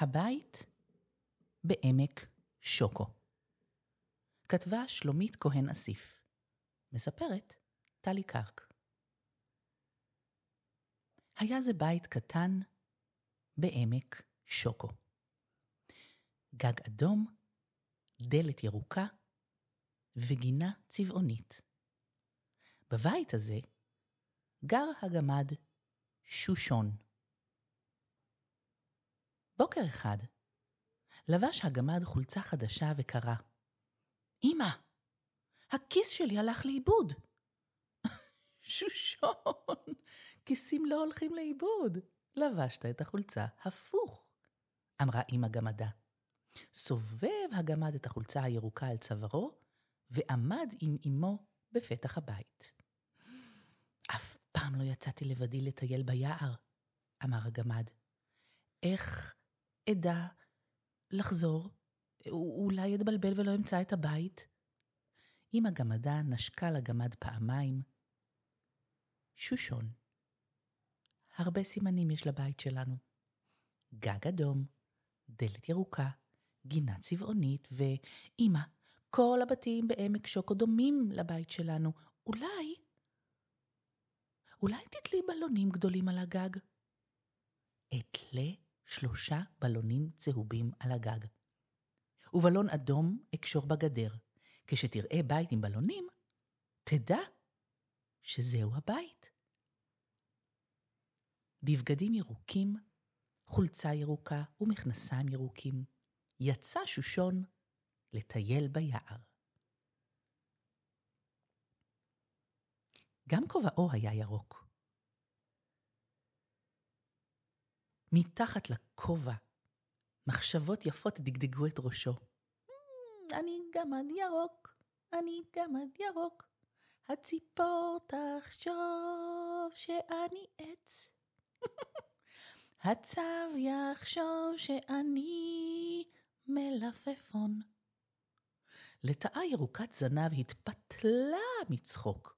הבית בעמק שוקו. כתבה שלומית כהן אסיף. מספרת טלי קרק. היה זה בית קטן בעמק שוקו. גג אדום, דלת ירוקה וגינה צבעונית. בבית הזה גר הגמד שושון. בוקר אחד לבש הגמד חולצה חדשה וקרא, אמא, הכיס שלי הלך לאיבוד. שושון, כיסים לא הולכים לאיבוד. לבשת את החולצה הפוך, אמרה אמא גמדה. סובב הגמד את החולצה הירוקה על צווארו, ועמד עם אמו בפתח הבית. אף פעם לא יצאתי לבדי לטייל ביער, אמר הגמד. איך אדע לחזור? אולי אתבלבל ולא אמצא את הבית? אמא גמדה נשקה לגמד פעמיים. שושון, הרבה סימנים יש לבית שלנו. גג אדום, דלת ירוקה, גינה צבעונית, ואמא, כל הבתים בעמק שוקו דומים לבית שלנו. אולי... אולי תתלי בלונים גדולים על הגג? אתלה שלושה בלונים צהובים על הגג. ובלון אדום אקשור בגדר. כשתראה בית עם בלונים, תדע שזהו הבית. בבגדים ירוקים, חולצה ירוקה ומכנסיים ירוקים, יצא שושון לטייל ביער. גם כובעו היה ירוק. מתחת לכובע, מחשבות יפות דגדגו את ראשו. Hmm, אני גמד ירוק, אני גמד ירוק, הציפור תחשוב שאני עץ. הצב יחשוב שאני מלפפון. לטאה ירוקת זנב התפתלה מצחוק.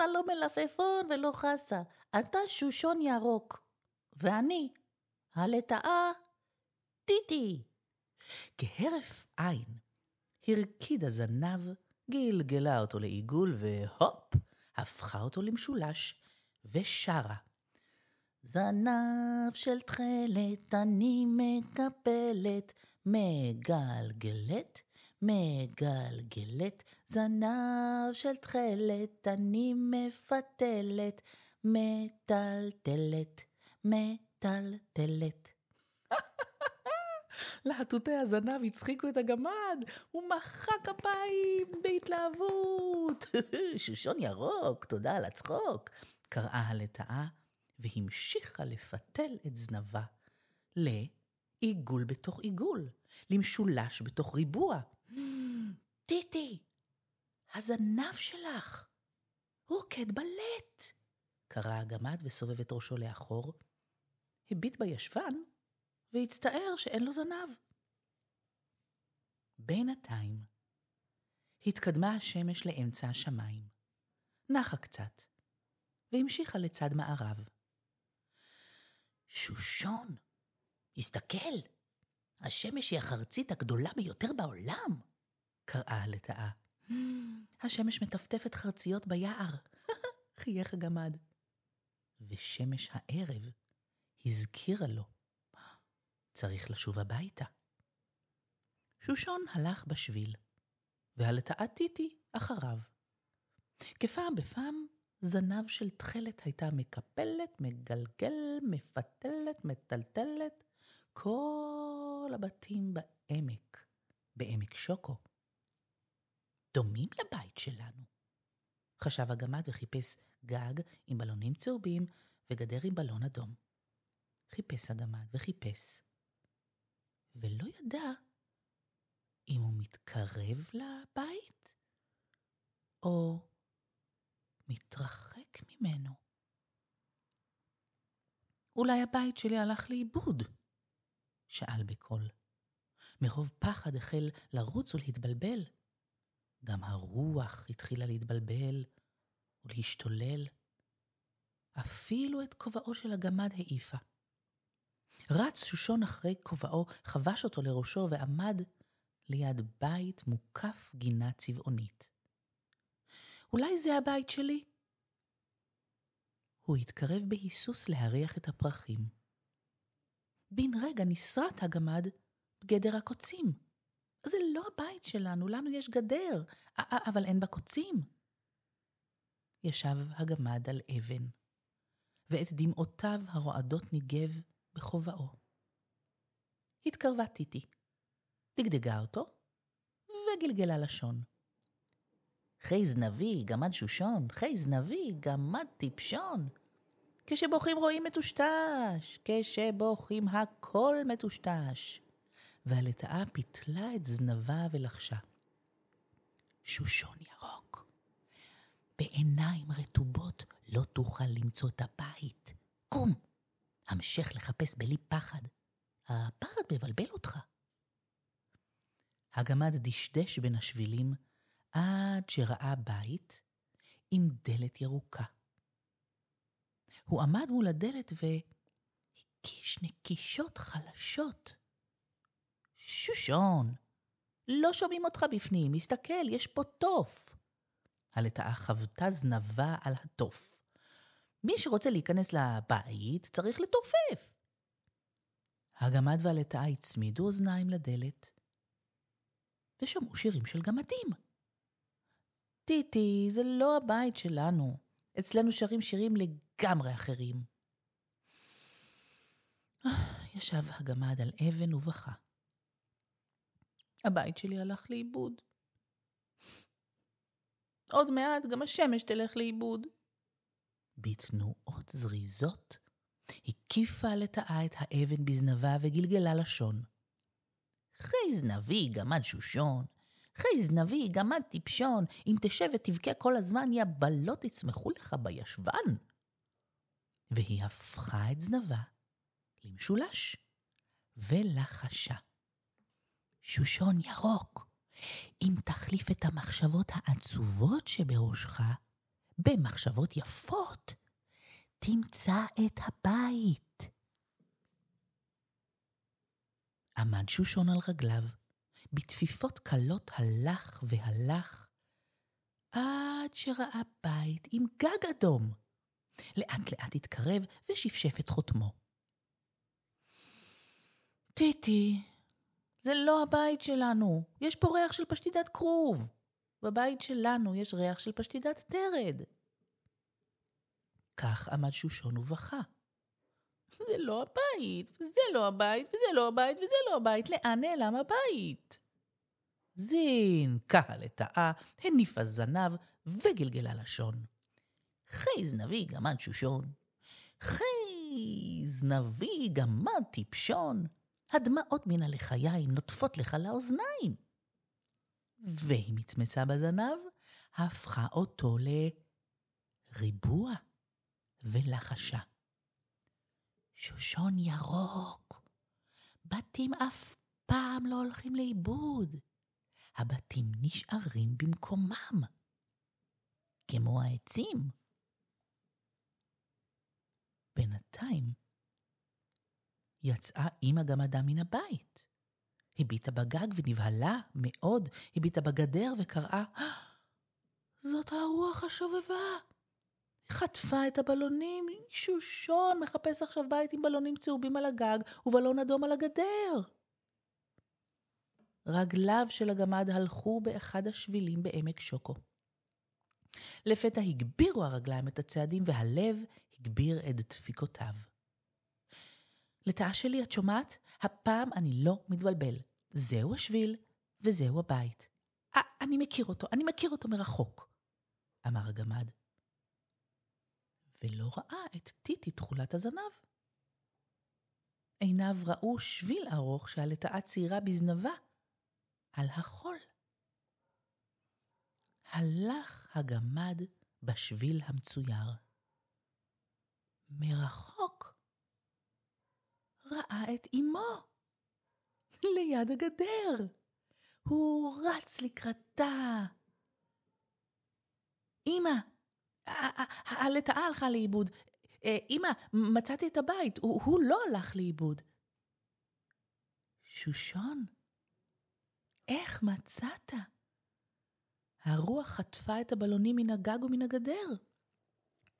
אתה לא מלפפון ולא חסה, אתה שושון ירוק. ואני, הלטאה, טיטי. כהרף עין, הרקיד הזנב, גלגלה אותו לעיגול, והופ, הפכה אותו למשולש, ושרה. זנב של תכלת אני מקפלת, מגלגלת, מגלגלת, זנב של תכלת אני מפתלת, מטלטלת, מטלטלת. להטוטי הזנב הצחיקו את הגמד, הוא מחא כפיים בהתלהבות. שושון ירוק, תודה על הצחוק, קראה הלטאה, והמשיכה לפתל את זנבה לעיגול בתוך עיגול, למשולש בתוך ריבוע. טיטי, הזנב שלך רוקד בלט, קרא הגמד וסובב את ראשו לאחור, הביט בישבן והצטער שאין לו זנב. בינתיים התקדמה השמש לאמצע השמיים, נחה קצת, והמשיכה לצד מערב. שושון, הסתכל, השמש היא החרצית הגדולה ביותר בעולם, קראה הלטאה. השמש מטפטפת חרציות ביער, חייך הגמד. ושמש הערב הזכירה לו, צריך לשוב הביתה. שושון הלך בשביל, והלטאה טיטי אחריו. כפעם בפעם זנב של תכלת הייתה מקפלת, מגלגל, מפתלת, מטלטלת, כל הבתים בעמק, בעמק שוקו. דומים לבית שלנו. חשב הגמד וחיפש גג עם בלונים צהובים וגדר עם בלון אדום. חיפש הגמד וחיפש, ולא ידע אם הוא מתקרב לבית או מתרחק ממנו. אולי הבית שלי הלך לאיבוד? שאל בקול. מרוב פחד החל לרוץ ולהתבלבל. גם הרוח התחילה להתבלבל ולהשתולל. אפילו את כובעו של הגמד העיפה. רץ שושון אחרי כובעו, חבש אותו לראשו ועמד ליד בית מוקף גינה צבעונית. אולי זה הבית שלי? הוא התקרב בהיסוס להריח את הפרחים. בן רגע נסרט הגמד בגדר הקוצים. זה לא הבית שלנו, לנו יש גדר, אבל אין בה קוצים. ישב הגמד על אבן, ואת דמעותיו הרועדות ניגב בכובעו. התקרבה טיטי, דגדגה אותו, וגלגלה לשון. חי זנבי, גמד שושון, חי זנבי, גמד טיפשון. כשבוכים רואים מטושטש, כשבוכים הכל מטושטש. והלטאה פיתלה את זנבה ולחשה. שושון ירוק, בעיניים רטובות לא תוכל למצוא את הבית. קום, המשך לחפש בלי פחד. הפחד מבלבל אותך. הגמד דשדש בין השבילים עד שראה בית עם דלת ירוקה. הוא עמד מול הדלת והקיש נקישות חלשות. שושון, לא שומעים אותך בפנים, הסתכל, יש פה תוף. הלטאה חוותה זנבה על התוף. מי שרוצה להיכנס לבית צריך לתופף. הגמד והלטאה הצמידו אוזניים לדלת ושמעו שירים של גמדים. טיטי, זה לא הבית שלנו. אצלנו שרים שירים לגמרי אחרים. ישב הגמד על אבן ובכה. הבית שלי הלך לאיבוד. עוד מעט גם השמש תלך לאיבוד. בתנועות זריזות הקיפה לטאה את האבן בזנבה וגלגלה לשון. חי זנבי גמד שושון, חי זנבי גמד טיפשון, אם תשב ותבכה כל הזמן, יא בלות יצמחו לך בישבן. והיא הפכה את זנבה למשולש, ולחשה. שושון ירוק, אם תחליף את המחשבות העצובות שבראשך במחשבות יפות, תמצא את הבית. עמד שושון על רגליו, בתפיפות קלות הלך והלך, עד שראה בית עם גג אדום. לאט לאט התקרב ושפשף את חותמו. טיטי, זה לא הבית שלנו, יש פה ריח של פשטידת כרוב. בבית שלנו יש ריח של פשטידת תרד. כך עמד שושון ובכה. זה לא הבית, וזה לא הבית, וזה לא הבית, וזה לא הבית, לאן נעלם הבית? זין, קהל לטאה, הניפה זנב וגלגלה לשון. חי זנבי גמד שושון, חי זנבי גמד טיפשון, הדמעות מן הלחיים נוטפות לך לאוזניים. והיא מצמצה בזנב, הפכה אותו לריבוע ולחשה. שושון ירוק, בתים אף פעם לא הולכים לאיבוד. הבתים נשארים במקומם, כמו העצים. בינתיים יצאה אמא גמדה מן הבית. הביטה בגג ונבהלה מאוד, הביטה בגדר וקראה, זאת הרוח השובבה. חטפה את הבלונים, שושון מחפש עכשיו בית עם בלונים צהובים על הגג ובלון אדום על הגדר. רגליו של הגמד הלכו באחד השבילים בעמק שוקו. לפתע הגבירו הרגליים את הצעדים והלב הגביר את דפיקותיו. לטאה שלי, את שומעת? הפעם אני לא מתבלבל. זהו השביל וזהו הבית. 아, אני מכיר אותו, אני מכיר אותו מרחוק, אמר הגמד. ולא ראה את טיטי תכולת הזנב. עיניו ראו שביל ארוך שהלטאה ציירה בזנבה על החול. הלך הגמד בשביל המצויר. מרחוק ראה את אמו ליד הגדר. הוא רץ לקראתה. אמא, הלטאה הלכה לאיבוד. אמא, מצאתי את הבית, הוא, הוא לא הלך לאיבוד. שושון, איך מצאת? הרוח חטפה את הבלונים מן הגג ומן הגדר.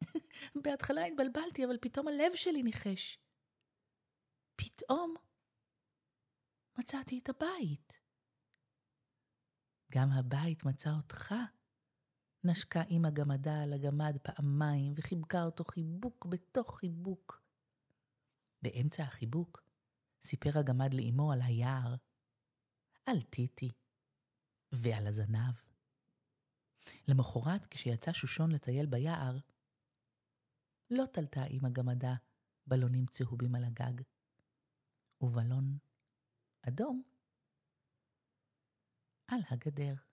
בהתחלה התבלבלתי, אבל פתאום הלב שלי ניחש. פתאום מצאתי את הבית. גם הבית מצא אותך. נשקה אמא גמדה על הגמד פעמיים וחיבקה אותו חיבוק בתוך חיבוק. באמצע החיבוק סיפר הגמד לאמו על היער, על טיטי ועל הזנב. למחרת, כשיצא שושון לטייל ביער, לא תלתה אמא גמדה בלונים צהובים על הגג, ובלון אדום על הגדר.